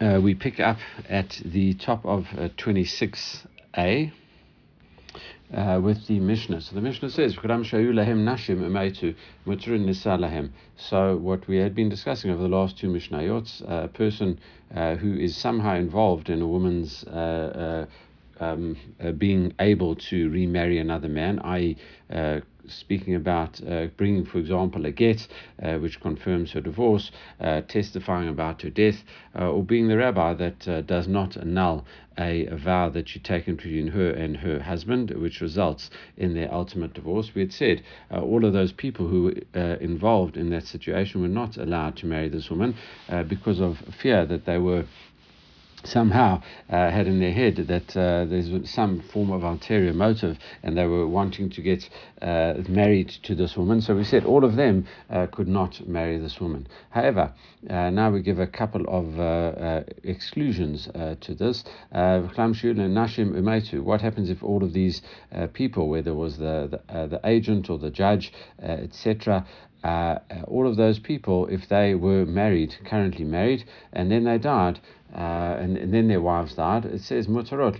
uh, we pick up at the top of uh, 26a. Uh, with the Mishnah. So the Mishnah says, So what we had been discussing over the last two Mishnayot, uh, a person uh, who is somehow involved in a woman's uh, um, being able to remarry another man, i.e., speaking about uh, bringing, for example, a get uh, which confirms her divorce, uh, testifying about her death, uh, or being the rabbi that uh, does not annul a, a, vow that you taken between her and her husband, which results in their ultimate divorce. We had said uh, all of those people who were involved in that situation were not allowed to marry this woman because of fear that they were somehow uh, had in their head that uh, there's some form of ulterior motive and they were wanting to get uh, married to this woman. So we said all of them uh, could not marry this woman. However, uh, now we give a couple of uh, exclusions to this. What happens if all of these people, whether it was the, the, the agent or the judge, etc., all of those people, if they were married, currently married, and then they died, uh, and, and, then their wives died, it says mutarot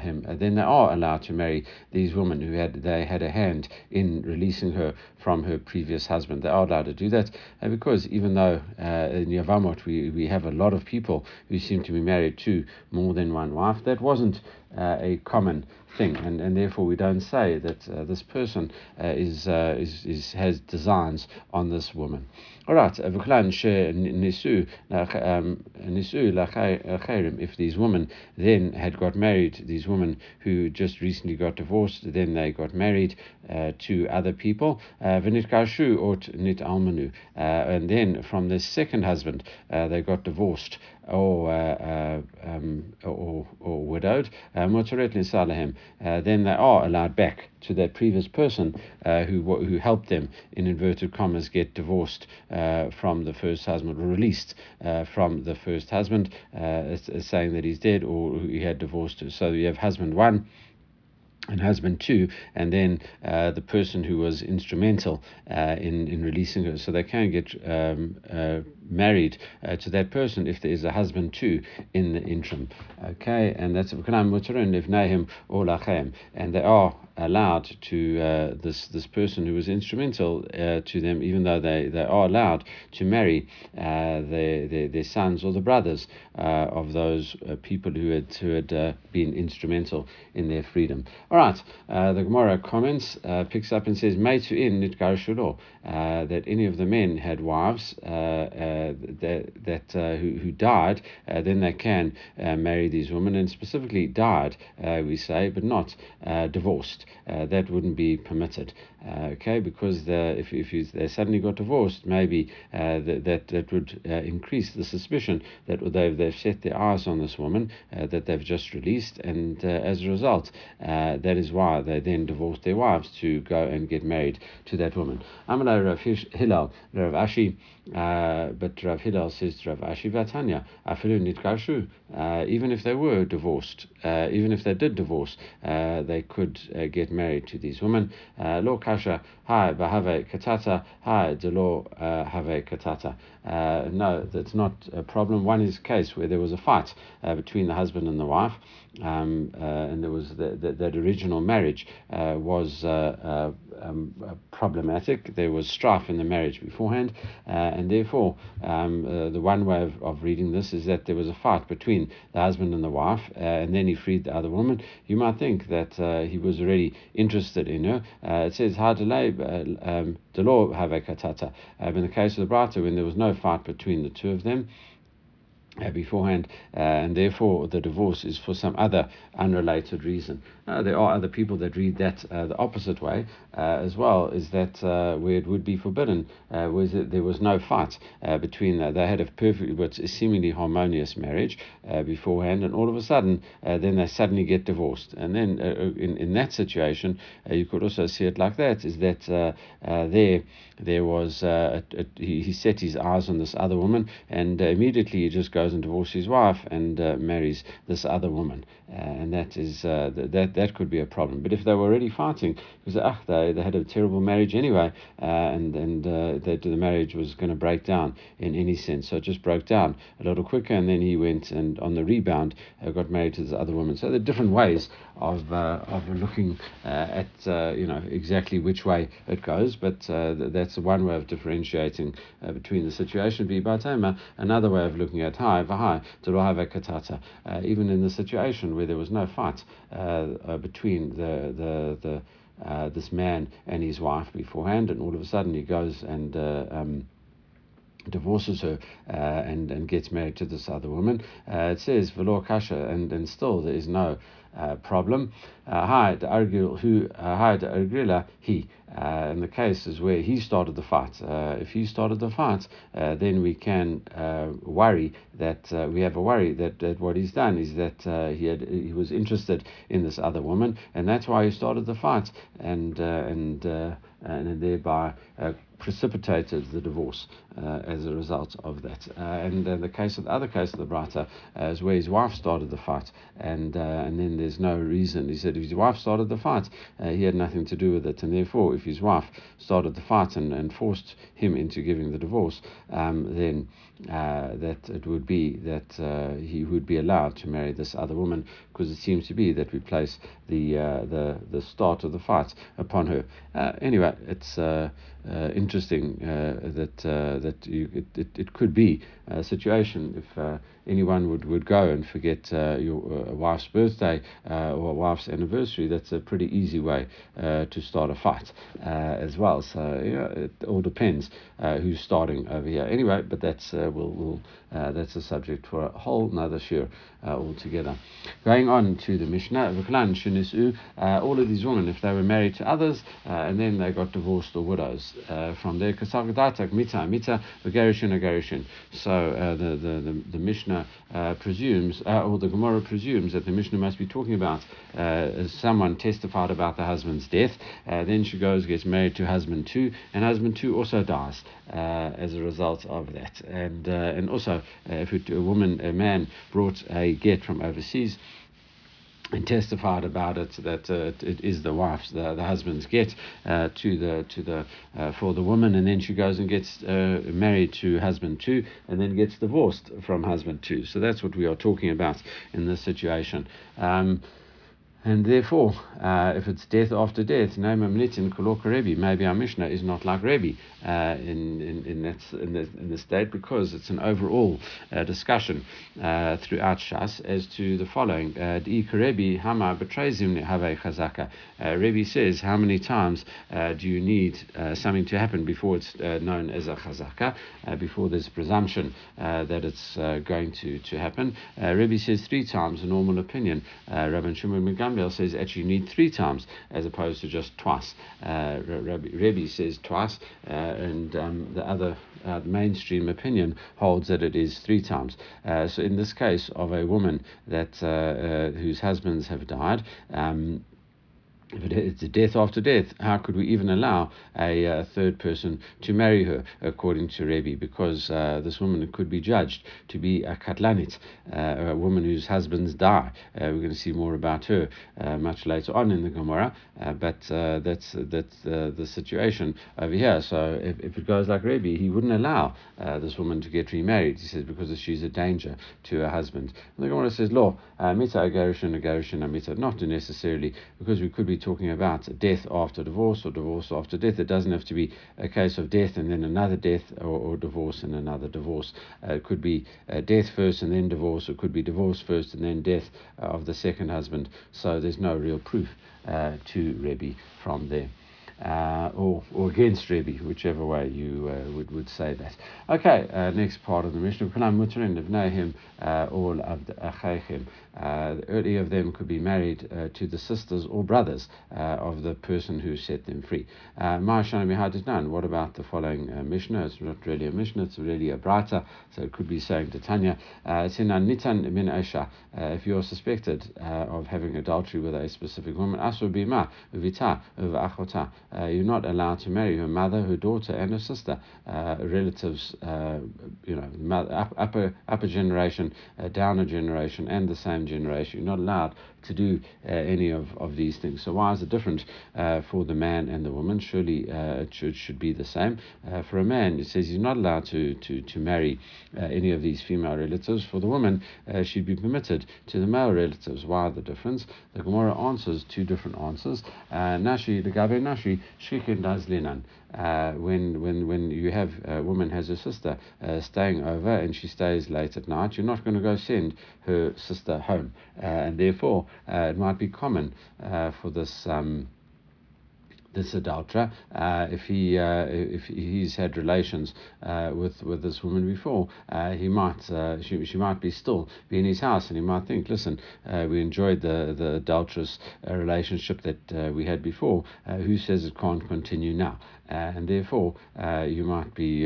him. Uh, then they are allowed to marry these women who had they had a hand in releasing her from her previous husband. They are allowed to do that uh, because even though uh, in Yevamot we, we have a lot of people who seem to be married to more than one wife, that wasn't uh, a common thing, and, and therefore we don't say that uh, this person uh, is, uh, is, is has designs on this woman. All right, um, if these women then had got married, these women who just recently got divorced, then they got married uh, to other people, uh, and then from the second husband they got divorced or, uh, um, or, or widowed, uh, then they are allowed back to their previous person uh, who, who helped them, in inverted commas, get divorced uh, from the first husband, released uh, from the first husband, uh, saying that he's dead or he had divorced her. So you have husband one and husband two, and then uh, the person who was instrumental uh, in in releasing her, so they can get um, uh, married uh, to that person if there is a husband too in the interim. Okay, and that's and they are allowed to uh, this this person who was instrumental uh, to them, even though they, they are allowed to marry uh, their, their, their sons or the brothers uh, of those uh, people who had who had uh, been instrumental in their freedom. All right, the Gemara comments picks up and says, "Made to in nitgar that any of the men had wives Uh, that that uh, who who died, uh, then they can marry these women, and specifically died, we say, but not divorced uh, that wouldn't be permitted. Uh, okay, because the, if if they suddenly got divorced, maybe uh, that, that that would uh, increase the suspicion that they've they've set their eyes on this woman uh, that they've just released, and uh, as a result, that is why they then divorced their wives to go and get married to that woman. Amalai Rav Hillel, Rav Ashi, but Rav Hillel says to Rav Ashi Vatanya, even if they were divorced, even if they did divorce, uh, they could get married to these women. Lo kasha, hi, bahave katata, hi, delo uh, have katata. Uh, no, that's not a problem. One is a case where there was a fight uh, between the husband and the wife, um, uh, and there was the, the, that original marriage uh, was uh, um, problematic. There was strife in the marriage beforehand, uh, and therefore, um, the one way of, of reading this is that there was a fight between the husband and the wife, uh, and then he freed the other woman. You might think that he was already interested in her. it says, "How delay um, the law have a katata." in the case of the brata, when there was no fight between the two of them, uh, Uh, beforehand, uh, and therefore the divorce is for some other unrelated reason. Uh, there are other people that read that uh, the opposite way uh, as well, is that uh, where it would be forbidden, uh, was that there was no fight uh, between them. They had a perfect, what's a seemingly harmonious marriage beforehand, and all of a sudden, then they suddenly get divorced. And then in, in that situation, you could also see it like that, is that there there was, a, a, he, he set his eyes on this other woman, and immediately he just goes goes and divorces his wife and uh, marries this other woman. Uh, and that is uh, that that could be a problem. But if they were already fighting, because ah, they, they had a terrible marriage anyway, uh, and and uh, the marriage was going to break down in any sense, so it just broke down a little quicker, and then he went and on the rebound got married to this other woman. So there are different ways of of looking at you know exactly which way it goes, but th- that's one way of differentiating between the situation. Be another way of looking at hi v'hai katata, even in the situation where there was no fight uh, uh, between the the the uh, this man and his wife beforehand, and all of a sudden he goes and uh, um, divorces her uh, and and gets married to this other woman. Uh, it says velor kasha, and and still there is no uh, problem. Hi, the argil who hi the argila he. Uh, in the cases where he started the fight, uh, if he started the fight, uh, then we can worry that we have a worry that, that what he's done is that he had he was interested in this other woman, and that's why he started the fight, and and and thereby precipitated the divorce uh, as a result of that. Uh, and then the case of the other case of the brata is where his wife started the fight, and and then there's no reason. He said if his wife started the fight, he had nothing to do with it, and therefore if his wife started the fight and, and forced him into giving the divorce, um, then uh, that it would be that uh, he would be allowed to marry this other woman because it seems to be that we place the uh, the the start of the fight upon her. anyway, it's Uh, interesting uh, that uh, that you, it, it, it could be a situation if anyone would, would go and forget uh, your uh, wife's birthday uh, or wife's anniversary, that's a pretty easy way to start a fight as well. So yeah, it all depends who's starting over here. Anyway, but that's we'll, we'll that's a subject for a whole another nother year altogether. Going on to the Mishnah, all of these women, if they were married to others and then they got divorced or widows, from there, mita mita, So the, the, the, the Mishnah uh, presumes, uh, or the Gemara presumes, that the Mishnah must be talking about uh, someone testified about the husband's death. Uh, then she goes, gets married to husband two, and husband two also dies uh, as a result of that. And and also, if it, a woman, a man brought a get from overseas and testified about it that uh, it is the wife's the, the husband's get uh, to the to the uh, for the woman and then she goes and gets uh, married to husband two and then gets divorced from husband two. So that's what we are talking about in this situation. Um, and therefore, uh, if it's death after death, no mamnitin kolok Rebbe, maybe our Mishnah is not like Rebbe uh, in, in, in, that, in, the, in the state because it's an overall uh, discussion uh, throughout Shas as to the following. Uh, Rebbe Hama betrays him have chazaka. Uh, Rebbe says, how many times do you need something to happen before it's known as a chazaka, before there's presumption that it's going to, to happen? Rebbe says three times, a normal opinion. Rabbi Shimon Says actually you need three times as opposed to just twice. Uh, says twice, uh, and um, the other uh, mainstream opinion holds that it is three times. Uh, so in this case of a woman that uh, uh, whose husbands have died. Um, if it's a death after death, how could we even allow a, a third person to marry her, according to Rebbe? Because uh, this woman could be judged to be a katlanit, uh, a woman whose husbands die. Uh, we're going to see more about her uh, much later on in the Gemara, uh, but uh, that's that's the situation over here. So if, if it goes like Rebbe, he wouldn't allow this woman to get remarried. He says because she's a danger to her husband. And the Gemara says, "Law mita agarushin agarushin amita," not necessarily because we could be talking about death after divorce or divorce after death. It doesn't have to be a case of death and then another death or, or divorce and another divorce. Uh, it could be uh, death first and then divorce. It could be divorce first and then death uh, of the second husband. So there's no real proof uh, to Rebbe from there uh, or, or against Rebbe, whichever way you uh, would, would say that. Okay, uh, next part of the Mishnah. Uh, all. Uh, early of them could be married uh, to the sisters or brothers uh, of the person who set them free. Uh, what about the following uh, Mishnah? It's not really a Mishnah, it's really a Brata, so it could be saying to Tanya, nitan min if you're suspected of having adultery with a specific woman, asu bima uvita achota you're not allowed to marry her mother, her daughter, and her sister, relatives, you know, upper upper generation, down a generation, and the same generation. You're not allowed to do uh, any of, of these things. So why is it different uh, for the man and the woman? Surely uh, it should, should be the same. Uh, for a man, it says he's not allowed to, to, to marry uh, any of these female relatives. For the woman, uh, she'd be permitted to the male relatives. Why the difference? The Gemara answers two different answers. Nashi, the Gabe Nashi, Shrikin das linan uh, when when when you have a woman has a sister uh, staying over and she stays late at night, you're not going to go send her sister home, uh, and therefore uh, it might be common uh, for this. Um, this adulterer, uh, if he uh, if he's had relations uh, with with this woman before, uh, he might she, she might be still be in his house, and he might think, listen, we enjoyed the the adulterous relationship that we had before. who says it can't continue now? And therefore you might be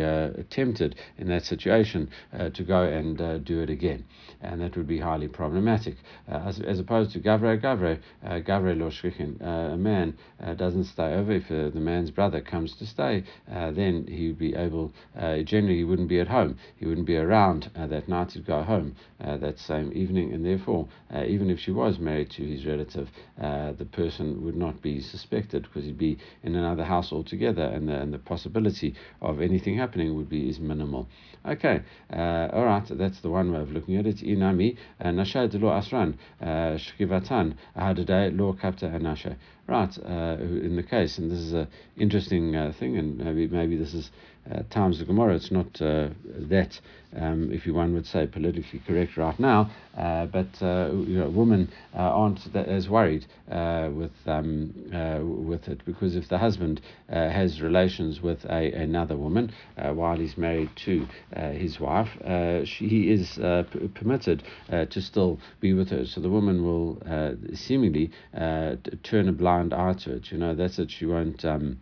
tempted in that situation to go and do it again, and that would be highly problematic. as, as opposed to gavre gavre gavre lo a man doesn't stay over. If uh, the man's brother comes to stay, uh, then he would be able, uh, generally, he wouldn't be at home. He wouldn't be around uh, that night. He'd go home uh, that same evening, and therefore, uh, even if she was married to his relative, the person would not be suspected because he'd be in another house altogether, and the, and the possibility of anything happening would be is minimal. Okay, all right, that's the one way of looking at it. Inami, Nashad lo asran, Shkivatan, Ahadaday, lo kapta anasha. Right, uh, in the case, and this is an interesting uh, thing, and maybe maybe this is uh, times of Gemara. It's not uh, that, um, if you one would say, politically correct right now, uh, but uh, you know, women uh, aren't as worried uh, with um, with it because if the husband has relations with a, another woman while he's married to his wife, she, he is p- permitted to still be with her. So the woman will seemingly turn a blind eye to it. You know, that's it. She won't. Um,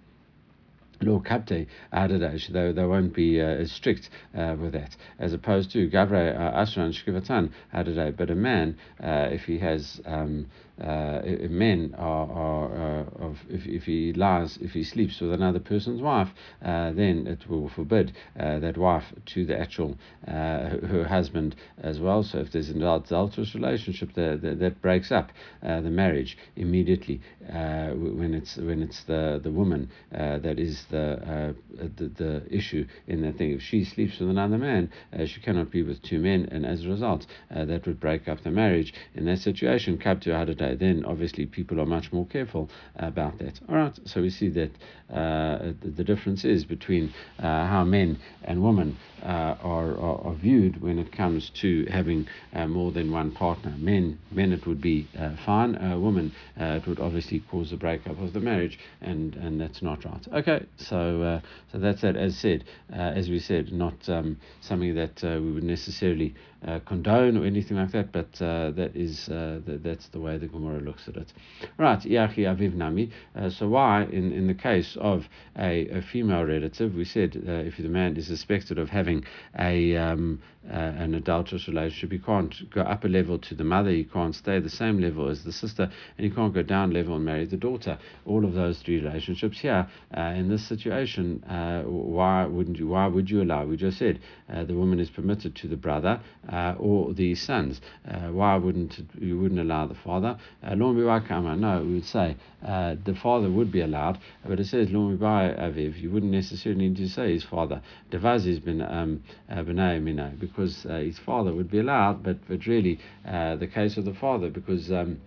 law capte adadash, though they won't be uh, as strict uh, with that, as opposed to gavre uh, ashran shkivatan adadai. But a man, uh, if he has um, uh, men are, are uh, of if, if he lies if he sleeps with another person's wife uh, then it will forbid uh, that wife to the actual uh, her husband as well. So if there's an adulterous relationship that, that, that breaks up the marriage immediately when it's when it's the the woman that is the, the the issue in that thing. If she sleeps with another man she cannot be with two men and as a result that would break up the marriage. In that situation kabtu hadada then obviously people are much more careful about that. All right, so we see that uh, the, the, difference is between uh, how men and women uh, are, are, are, viewed when it comes to having uh, more than one partner. Men, men it would be uh, fine. women, it would obviously cause a breakup of the marriage, and, and that's not right. Okay, so so that's it. As said, as we said, not um, something that we would necessarily uh, condone or anything like that, but uh, that is uh, that's the way the Gemara looks at it. Right, Yachi Aviv Nami. so why, in, in the case of a, a female relative, we said if the man is suspected of having a um, uh, an adulterous relationship. You can't go up a level to the mother, You can't stay the same level as the sister, and you can't go down level and marry the daughter. All of those three relationships here uh, in this situation, uh, why wouldn't you? Why would you allow? We just said uh, the woman is permitted to the brother uh, or the sons. Uh, why wouldn't you wouldn't allow the father? No, we would say the father would be allowed, but it says aviv. You wouldn't necessarily need to say his father. Devaz has been um, because because uh, his father would be allowed, but, but really uh, the case of the father because. Um,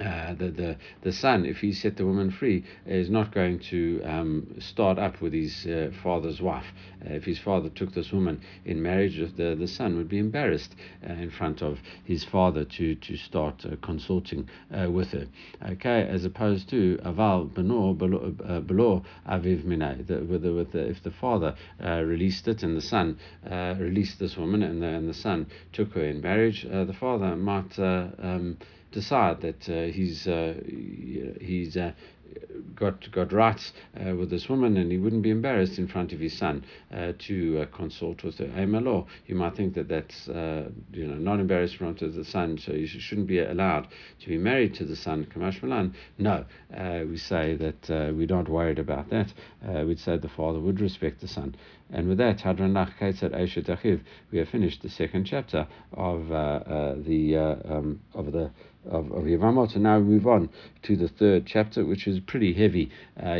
uh, the, the the son, if he set the woman free, is not going to um, start up with his uh, father's wife. Uh, if his father took this woman in marriage, the, the son would be embarrassed uh, in front of his father to to start uh, consulting with her. Okay, as opposed to aval benor below aviv minay. With with if the father released it and the son released this woman and the, and the son took her in marriage, the father might. Um, decide that uh, he's uh, he's uh, got got rights uh, with this woman, and he wouldn't be embarrassed in front of his son uh, to uh, consort with her. Amalo, you might think that that's you know not embarrassed in front of the son, so you shouldn't be allowed to be married to the son. Kamash Milan. No, we say that we're not worried about that. we'd say the father would respect the son. And with that, Hadranach Keitzad Eshet Achiv, we have finished the second chapter of the um, of the of, of Yevamot, and now we move on to the third chapter, which is pretty heavy. Uh,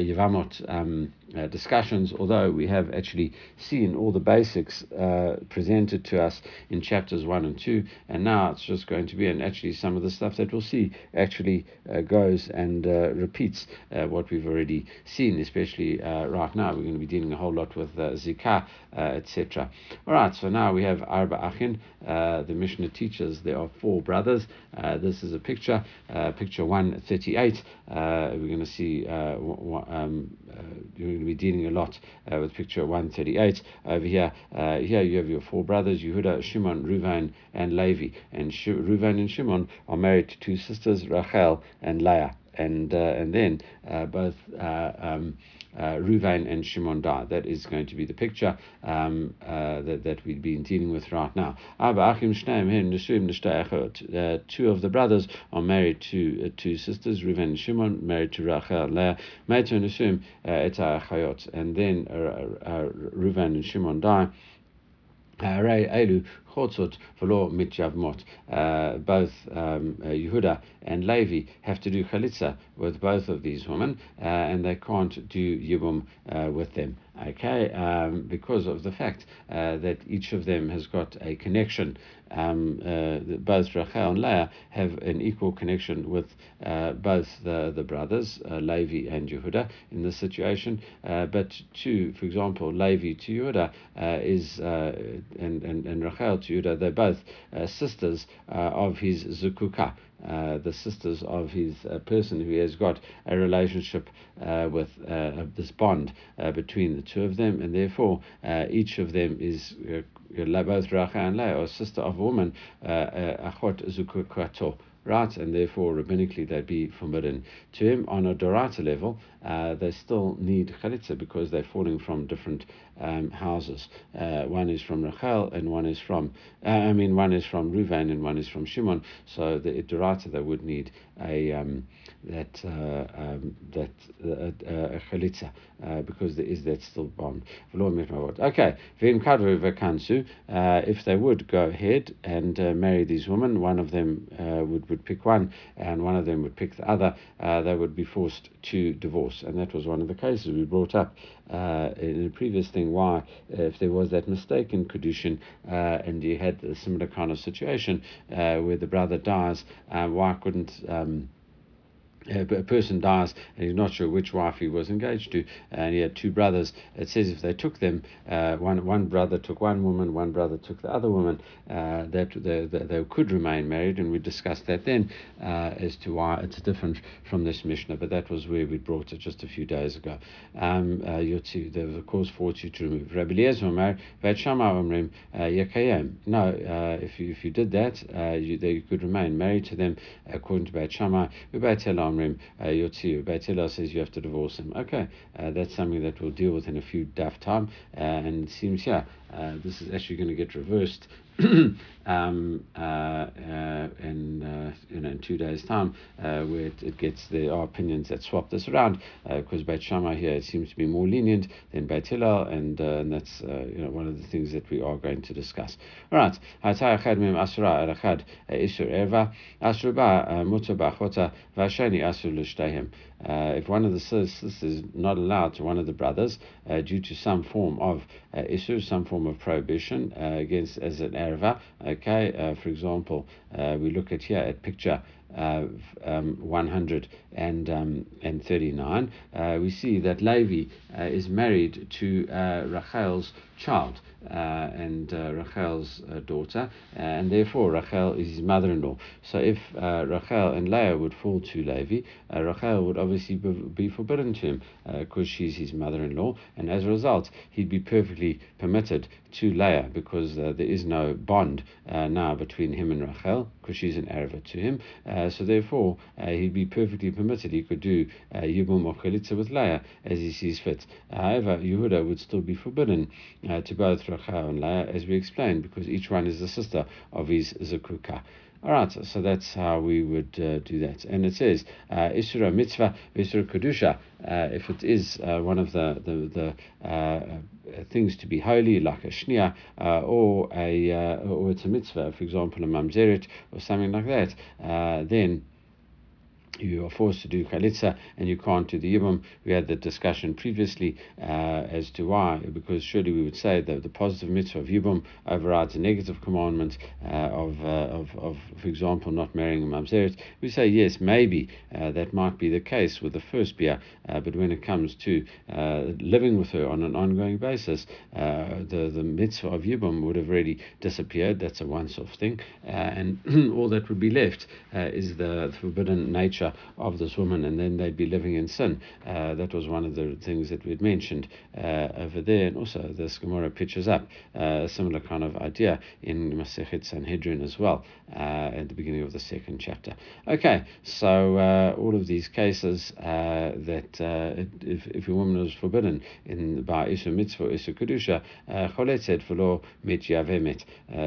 um, uh, discussions, although we have actually seen all the basics uh, presented to us in chapters 1 and 2, and now it's just going to be, and actually some of the stuff that we'll see actually uh, goes and uh, repeats uh, what we've already seen, especially right now. We're going to be dealing a whole lot with Zikah, etc. All right, so now we have Arba Achin, the Mishnah teaches there are four brothers. this is a picture, picture 138. we're going to see um, going to be dealing a lot uh, with picture 138 over here. Uh, here you have your four brothers, Yehuda, Shimon, Ruvain, and Levi. And Sh- Ruvain and Shimon are married to two sisters, Rachel and Leah. And, uh, and then uh, both uh, um, uh, Ruvain and Shimon die. That is going to be the picture um, uh, that, that we've been dealing with right now. Uh, two of the brothers are married to uh, two sisters, Ruvain and Shimon, married to Rachel, Leah, and then uh, uh, Ruvain and Shimon die. Chotzot v'lo mitjavmot. Uh, both um, uh, Yehuda and Levi have to do chalitza with both of these women, uh, and they can't do yibum uh, with them. Okay, um, because of the fact uh, that each of them has got a connection. Um, uh, both Rachel and Leah have an equal connection with both the, the brothers, Levi and Yehuda, in this situation. but to, for example, Levi to Yehuda is and, and, and Rachel Judah, they're both uh, sisters uh, of his Zukuka. Uh, the sisters of his uh, person who has got a relationship uh, with uh, this bond between the two of them, and therefore each of them is both Rachel and Leah, or sister of a woman, achot zukukato right, and therefore rabbinically they'd be forbidden to him. On a Dorata level, uh, they still need chalitza because they're falling from different um, houses. Uh, one is from Rachel and one is from, uh, I mean, one is from Ruvain and one is from Shimon. So the Dorata they would need a um, that uh, um, that uh, uh, chalitza uh, because there is that still bond. Okay, if they would go ahead and marry these women, one of them would would pick one and one of them would pick the other. they would be forced to divorce, and that was one of the cases we brought up uh, in the previous thing why if there was that mistake in Kedushin uh, and you had a similar kind of situation uh where the brother dies, why couldn't um, a person dies and he's not sure which wife he was engaged to, and he had two brothers. It says if they took them, uh, one one brother took one woman, one brother took the other woman, uh, that they, they, they, could remain married, and we discussed that then uh, as to why it's different from this Mishnah. But that was where we brought it just a few days ago. Um, uh, was a cause for you to remove. Rabbi Eliezer Omer, uh, Yakayim. No, uh, if you if you did that, you, they, you could remain married to them according to Beit Shammai. Omrim uh, Yotziu. Beit Hillel says you have to divorce him. Okay, uh, that's something that we'll deal with in a few daf time. Uh, and it seems, yeah, uh, this is actually going to get reversed um, uh, uh, in, uh, you know, in two days' time, uh, where it, it, gets the are opinions that swap this around, because uh, Beit Shammai here it seems to be more lenient than Beit Hillel, and, uh, and that's you know one of the things that we are going to discuss. All right, uh, if one of the sisters is not allowed to one of the brothers uh, due to some form of uh, issue, some form of prohibition uh, against as an erva, okay, uh, for example, uh, we look at here at picture uh, um, 139, uh, we see that Levi uh, is married to uh, Rachel's child uh, and uh, Rachel's daughter, and therefore Rachel is his mother-in-law. So if Rachel and Leah would fall to Levi, Rachel would obviously be forbidden to him because she's his mother-in-law, and as a result, he'd be perfectly permitted to Leah because there is no bond now between him and Rachel because she's an Erva to him. Uh, so therefore, uh, he'd be perfectly permitted. He could do uh, Yibum Chalitza with Leah as he sees fit. However, Yehuda would still be forbidden uh, to both Rachel and Leah, as we explained, because each one is the sister of his Zakuka. All right, so that's how we would uh, do that. And it says, uh, Isra mitzvah, Isra kedusha. Uh, if it is uh, one of the the, the uh, things to be holy, like a shnia, uh, or a or it's a mitzvah, for example, a mamzeret or something like that, then you are forced to do chalitza and you can't do the yibum. We had the discussion previously uh, as to why, because surely we would say that the positive mitzvah of yibum overrides the negative commandment uh, of, uh, of, of, for example, not marrying a mamzeret. We say yes, maybe uh, that might be the case with the first bi'ah, uh, but when it comes to uh, living with her on an ongoing basis, the the mitzvah of yibum would have already disappeared. That's a once-off thing, and all that would be left is the forbidden nature of this woman, and then they'd be living in sin. Uh, that was one of the things that we'd mentioned uh, over there, and also this Gemara pitches up uh, a similar kind of idea in Masechet Sanhedrin as well uh, at the beginning of the second chapter. Okay, so uh, all of these cases that if, if a woman was forbidden in by Isu Mitzvah, Isu Kedusha, Choletzet v'lo mit yavemet,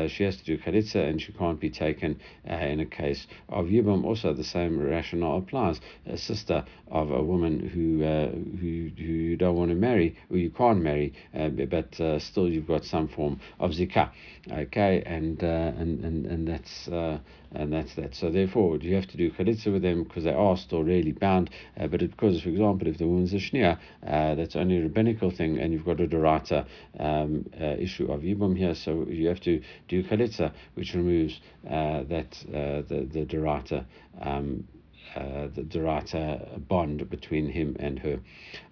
she has to do chalitza and she can't be taken in a case of Yibum. Also, the same rationale applies. A sister of a woman who uh, who who you don't want to marry, or you can't marry, uh, but uh, still you've got some form of zikah. Okay, and uh, and and and that's. Uh, and that's that. So therefore, you have to do chalitza with them because they are still really bound. Uh, but because, for example, if the woman's a shnia, uh, that's only a rabbinical thing, and you've got a dorata um, uh, issue of yibum here, so you have to do chalitza, which removes that the the dorata. Um, uh, the Dorata bond between him and her.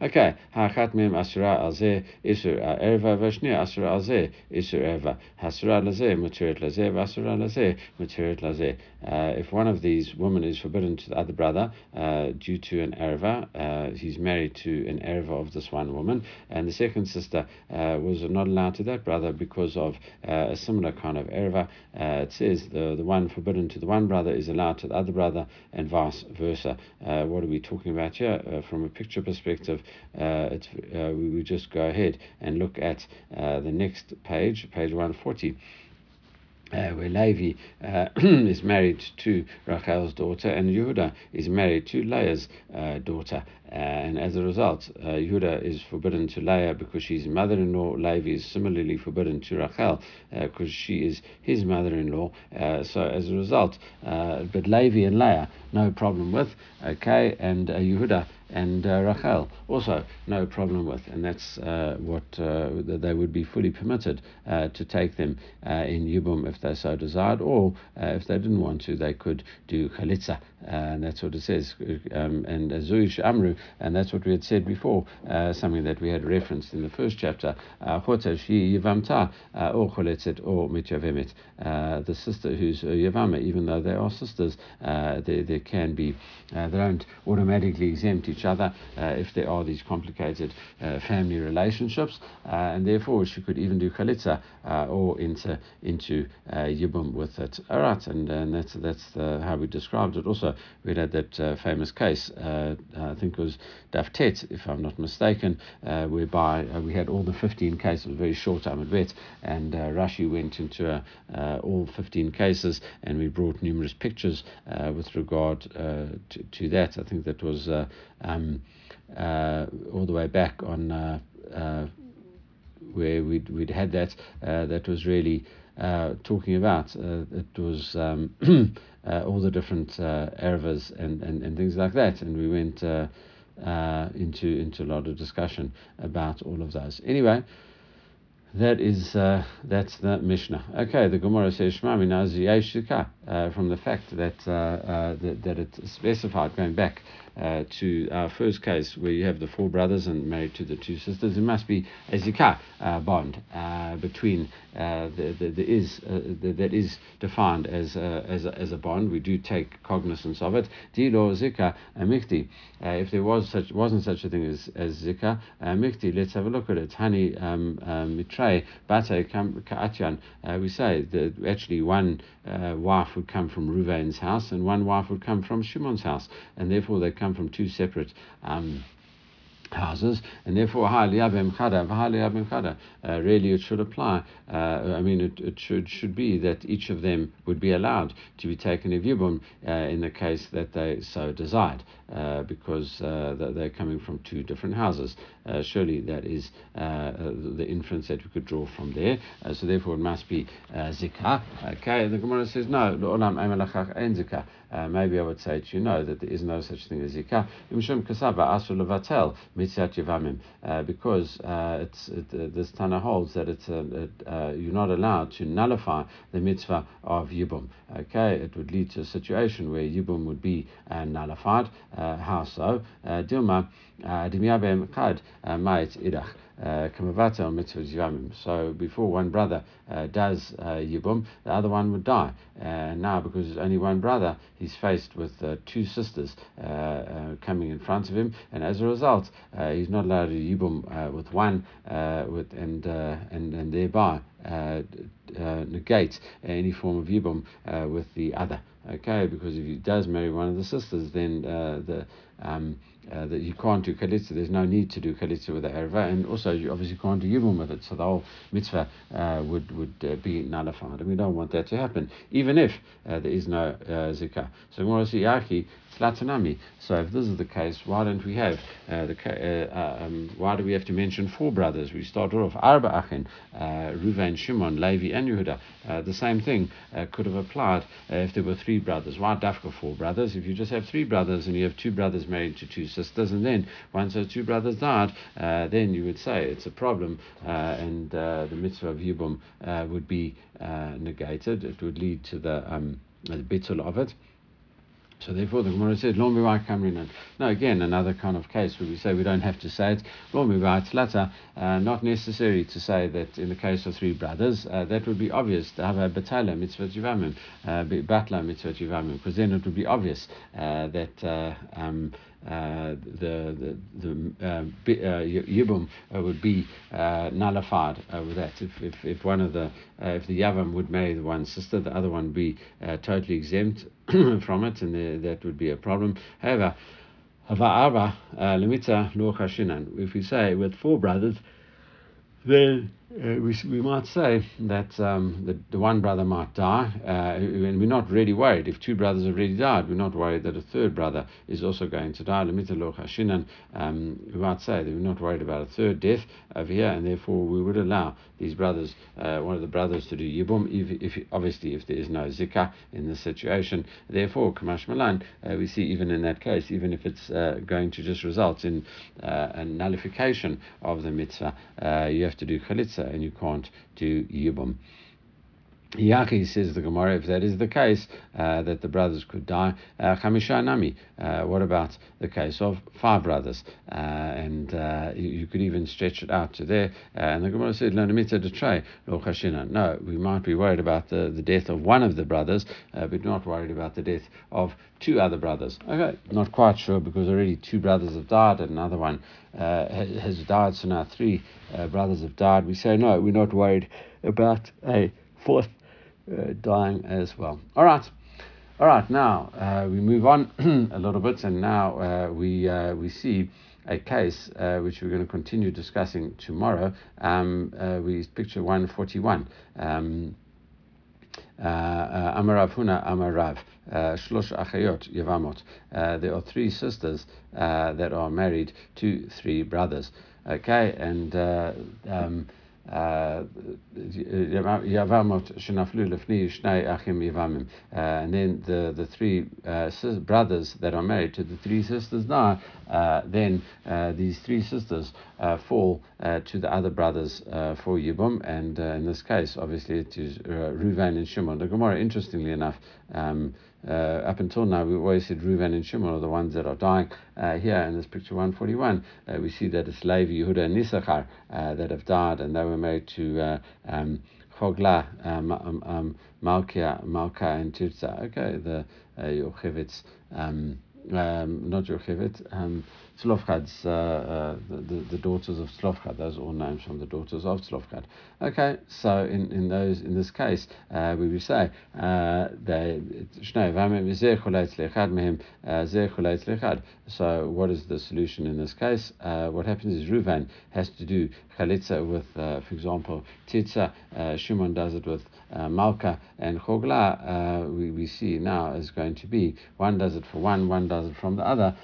Okay, Hachat Mem Asura Alze Isur Erva Vashnia Asura Alze Isur Erva Hasura Laze Mutirit Laze Vasura Laze Mutirit Laze. Uh, if one of these women is forbidden to the other brother uh, due to an erva, uh, he's married to an erva of this one woman, and the second sister was not allowed to that brother because of a similar kind of erva. it says the the one forbidden to the one brother is allowed to the other brother, and vice versa. Uh, what are we talking about here? Uh, from a picture perspective, uh, it's, we just go ahead and look at the next page, page 140 uh, where Levi uh, is married to Rachel's daughter and Yehuda is married to Leah's uh, daughter. Uh, and as a result, uh, Yehuda is forbidden to Leah because she's mother-in-law. Levi is similarly forbidden to Rachel because uh, she is his mother-in-law. so as a result, but Levi and Leah, no problem with. Okay, and Yehuda and uh, Rachel also no problem with, and that's uh, what uh, they would be fully permitted uh, to take them uh, in Yibum if they so desired, or uh, if they didn't want to, they could do Chalitza, and that's what it says. Um, and Zuish Amru, and that's what we had said before, something that we had referenced in the first chapter. Chota Shi Yivamta, or Chalitzet, or Mityavemet, the sister who's Yavama, even though they are sisters, they there can be, they don't automatically exempt each other uh, if there are these complicated uh, family relationships, uh, and therefore she could even do chalitza or into into yibum with it. All right, and, and that's that's the, how we described it. Also, we had that famous case, I think it was Daftet, if I'm not mistaken, whereby we had all the 15 cases, very short time at vet, and Rashi went into all 15 cases, and we brought numerous pictures with regard to, to that. I think that was um, uh, all the way back on uh, uh, where we'd, we'd had that, uh, that was really uh, talking about. it was um, all the different uh, ervas and, and, and things like that, and we went uh uh into, into a lot of discussion about all of those. Anyway, that is uh, that's the Mishnah. Okay, the Gemara says Shema Shmami uh, from the fact that, uh, uh, that that it specified going back uh, to our first case where you have the four brothers and married to the two sisters, it must be a zikah uh, bond between the, the, the is the, that is defined as a, as a, as a bond. We do take cognizance of it. Dilo zika mikti. If there was such wasn't such a thing as as zika mikti, let's have a look at it. Hani um, mitrei bate ka'atyan. We say that actually one wife would come from Ruvain's house, and one wife would come from Shimon's house, and therefore they come from two separate. Um, houses, and therefore uh, really it should apply. Uh, I mean, it, it should should be that each of them would be allowed to be taken of yibum uh, in the case that they so desired, uh, because uh, they're coming from two different houses. Uh, surely that is the inference that we could draw from there. so therefore, it must be zikah. Okay, the Gemara says no. Uh, maybe I would say to you no, that there is no such thing as zikah. Uh, because uh, it's, it, uh, this Tana holds that it's it, uh, you're not allowed to nullify the mitzvah of Yibum. Okay, it would lead to a situation where Yibum would be nullified. how so? Dilma, Dimyabem Kad, Mait Idach. So before one brother uh, does uh, Yibum, the other one would die. Uh, now, because there's only one brother, he's faced with uh, two sisters uh, uh, coming in front of him, and as a result, he's not allowed to Yibum with one, with and and and thereby negate any form of Yibum with the other. Okay, because if he does marry one of the sisters, then the um, uh, that you can't do chalitza. There's no need to do chalitza with the erva, and also you obviously can't do yibum with it. So the whole mitzvah uh, would would uh, be nullified, and we don't want that to happen, even if uh, there is no uh, zikah. So Gemara Yaki Slatanami. So if this is the case, why don't we have uh, the uh, uh, um, why do we have to mention four brothers? We started off Arba Achin, uh, Ruvain, Shimon, Levi, and Yehuda. Uh, the same thing uh, could have applied if there were three brothers. Why Dafka four brothers? If you just have three brothers and you have two brothers married to two sisters, and then once those two brothers died, then you would say it's a problem, and the mitzvah of Yibum would be negated. It would lead to the um, the bittul of it. So therefore, the Gemara said, "Lo kamrinan." Now again, another kind of case where we say we don't have to say it. Lo tlata. Uh, not necessary to say that in the case of three brothers, uh, that would be obvious to have a batala mitzvah jivamim, uh, batla mitzvah jivamim, because then it would be obvious uh, that. Uh, um, uh, the the, the uh, uh yibum uh, would be nullified with that. If, if, if one of the if the yavam would marry the one sister, the other one would be totally exempt from it, and the, that would be a problem. However, if we say with four brothers, then uh, we, we might say that um, the, the one brother might die, uh, and we're not really worried. If two brothers have already died, we're not worried that a third brother is also going to die. Um, we might say that we're not worried about a third death over here, and therefore we would allow these brothers, uh, one of the brothers, to do yibum, if, if obviously if there is no zikah in the situation. Therefore, Kamash Malan, uh, we see even in that case, even if it's uh, going to just result in uh, a nullification of the mitzvah, you have to do chalitza and you can't do Yibum. Yaki says the Gemara, if that is the case, uh, that the brothers could die, uh, Chamisha. Uh, what about the case of five brothers? Uh, and uh, you, could even stretch it out to there. Uh, and the Gemara said, No, No, we might be worried about the, the death of one of the brothers, but not worried about the death of two other brothers. Okay, not quite sure because already two brothers have died and another one has died, so now three brothers have died. We say, No, we're not worried about a fourth uh, dying as well. All right. All right, now uh, we move on a little bit, and now uh, we uh, we see a case uh, which we're going to continue discussing tomorrow. Um, uh, we picture one forty one. Um, Amarav Huna Amarav Shlosh Achayot Yevamot. There are three sisters that are married to three brothers. Okay, and um, uh, Yavamim. Uh, and then the, the three uh, brothers that are married to the three sisters now, then these three sisters fall to the other brothers for Yibum. And in this case, obviously, it is Ruvain and Shimon. The Gemara, interestingly enough, um, uh, up until now, we always said Reuven and Shimon are the ones that are dying. Uh, here in this picture 141, uh, we see that it's Levi, Yehuda, and Issachar uh, that have died, and they were married to uh, um, Chogla, um, um, Malkia, Malka, and Tirza. Okay, the uh, Yochevitz. Um, um, not Yocheved, um, Tzlofchad's, uh, uh, the, the, daughters of Tzlofchad, those are all names from the daughters of Tzlofchad. Okay, so in, in those in this case, uh, we would say uh, they uh, So what is the solution in this case? Uh, what happens is Ruvain has to do chalitza with, uh, for example, Titza. Uh, Shimon does it with uh, Malka and Chogla. Uh, we, we see now is going to be one does it for one, one does it from the other.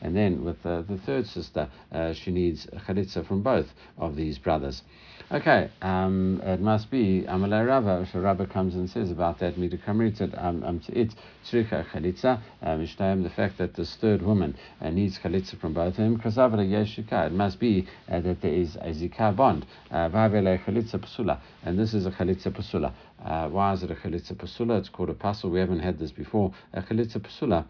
And then with uh, the third sister, uh, she needs chalitza from both of these brothers. Okay, um, it must be Amalei Rava. So Rava comes and says about that Mida Kamritzat um, um, it Tzricha Chalitza Mishnayim. The fact that this third woman uh, needs chalitza from both of them. Yeshika. It must be uh, that there is a zikah bond. Uh, Chalitza Pasula, and this is a Chalitza Pasula. Uh, why is it a Chalitza Pasula? It's called a pasul. We haven't had this before. A Chalitza Pasula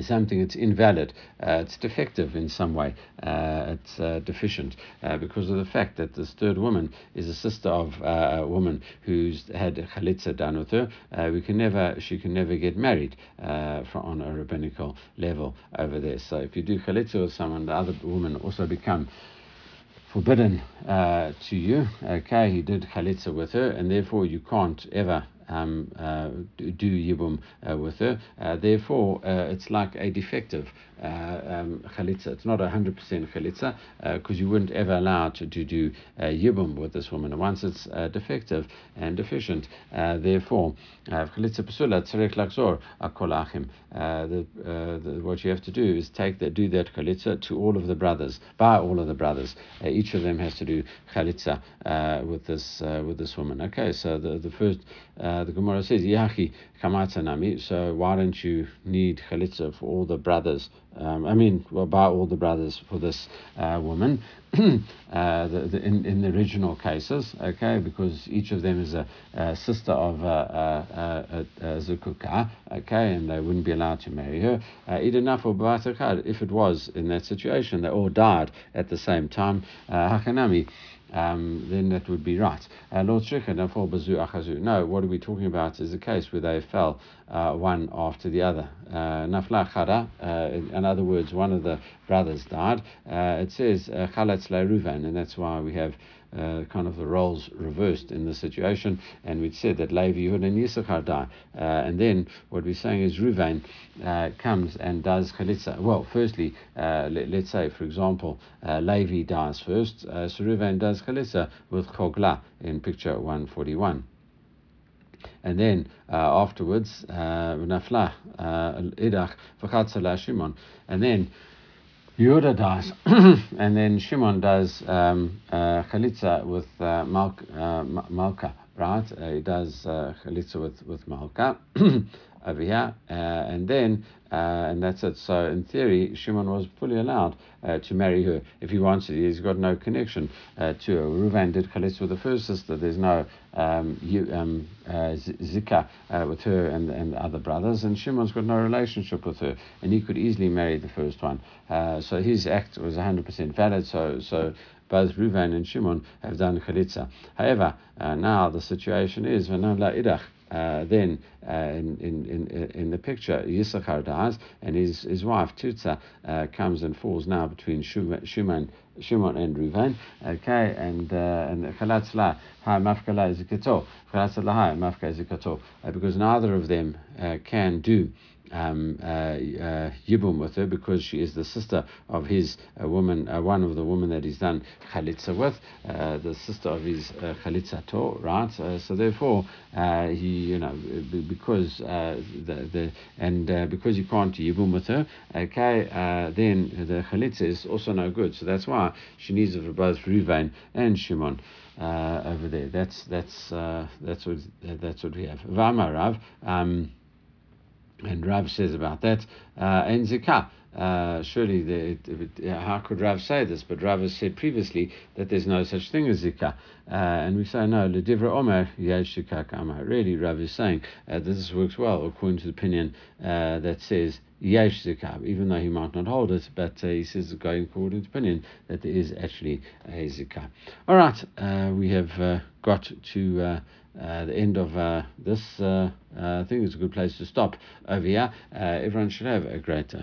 something that's invalid, uh, it's defective in some way, uh, it's uh, deficient uh, because of the fact that this third woman is a sister of uh, a woman who's had chalitza done with her. Uh, we can never, she can never get married from, on a rabbinical level over there. So if you do chalitza with someone, the other woman also become forbidden uh, to you. Okay, he did chalitza with her, and therefore you can't ever um, uh, do yibum uh, with her. Uh, therefore, it's like a defective Uh, um, chalitza. It's not a hundred percent chalitza uh, because you wouldn't ever allow to, to do uh, yibum with this woman. once it's defective and deficient, therefore, chalitza pasula tzarek lakzor akolachim. What you have to do is take that, do that chalitza to all of the brothers, by all of the brothers. each of them has to do chalitza with this with this woman. Okay, so the the first. Uh, the Gemara says, Yachi Kamatsanami, so why don't you need Chalitza for all the brothers? Um, I mean, by all the brothers for this uh, woman. uh, the, the, in, in the original cases, okay, because each of them is a, a sister of a, a, a, Zukuka, okay, and they wouldn't be allowed to marry her. Uh, if it was in that situation, they all died at the same time. Uh, Hakanami um, then that would be right. Lord Uh, Lord Achazu. No, what are we talking about is a case where they fell uh, one after the other. Uh, Nafla Chara, uh, in other words, one of the brothers died. It says Chaletz Ruven, and that's why we have uh, kind of the roles reversed in this situation, and we'd said that Levi, Yehud, and Yisachar die. Uh, and then what we're saying is Ruvain uh, comes and does chalitza. Well, firstly, uh, let, us say, for example, uh, Levi dies first, uh, so Ruvain does chalitza with Kogla in picture 141 and then uh, afterwards, Nafla, Idach, V'chatzala Shimon, and then Yehuda does, and then Shimon does um, uh, chalitza with uh, Malk, uh, Malka, right? Uh, he does uh, chalitza with, with Malka over here, uh, and then uh, and that's it. So in theory, Shimon was fully allowed uh, to marry her if he wanted. He's got no connection uh, to her. Ruvan did chalitza with the first sister. There's no um, you, um, uh, zika uh, with her and, and other brothers, and Shimon's got no relationship with her, and he could easily marry the first one. So his act was 100% valid. So so both Ruvan and Shimon have done chalitza. However, now the situation is v'nam idach uh, then uh, in, in, in, the picture, Yisachar dies, and his, his wife Tutza uh, comes and falls now between Shuman, Shimon and Ruvain. Okay, and uh, and Chalatzla ha mafkala zikato, Chalatzla ha mafka zikato, uh, because neither of them uh, can do um, uh, uh, Yibum with her because she is the sister of his uh, woman, uh, one of the women that he's done Chalitza with, uh, the sister of his uh, Chalitza to, right? Uh, so therefore, he, you know, because the, the and because you can't Yibum with her, okay, then the Chalitza is also no good. So that's why she needs it for both Ruvain and Shimon. over there, that's that's that's what that's what we have. Vama Rav. Um, and Rav says about that, uh, and Zikah. Uh, surely the, it, it, how could Rav say this? But Rav has said previously that there's no such thing as zikah, uh, and we say no. Ledivra Omer yesh zikah Really, Rav is saying uh, this works well according to the opinion uh, that says yesh zikah, even though he might not hold it, but uh, he says going according to opinion that there is actually a zikah. All right, uh, we have got to uh, the end of uh, this, uh, I think it's a good place to stop over here. everyone should have a great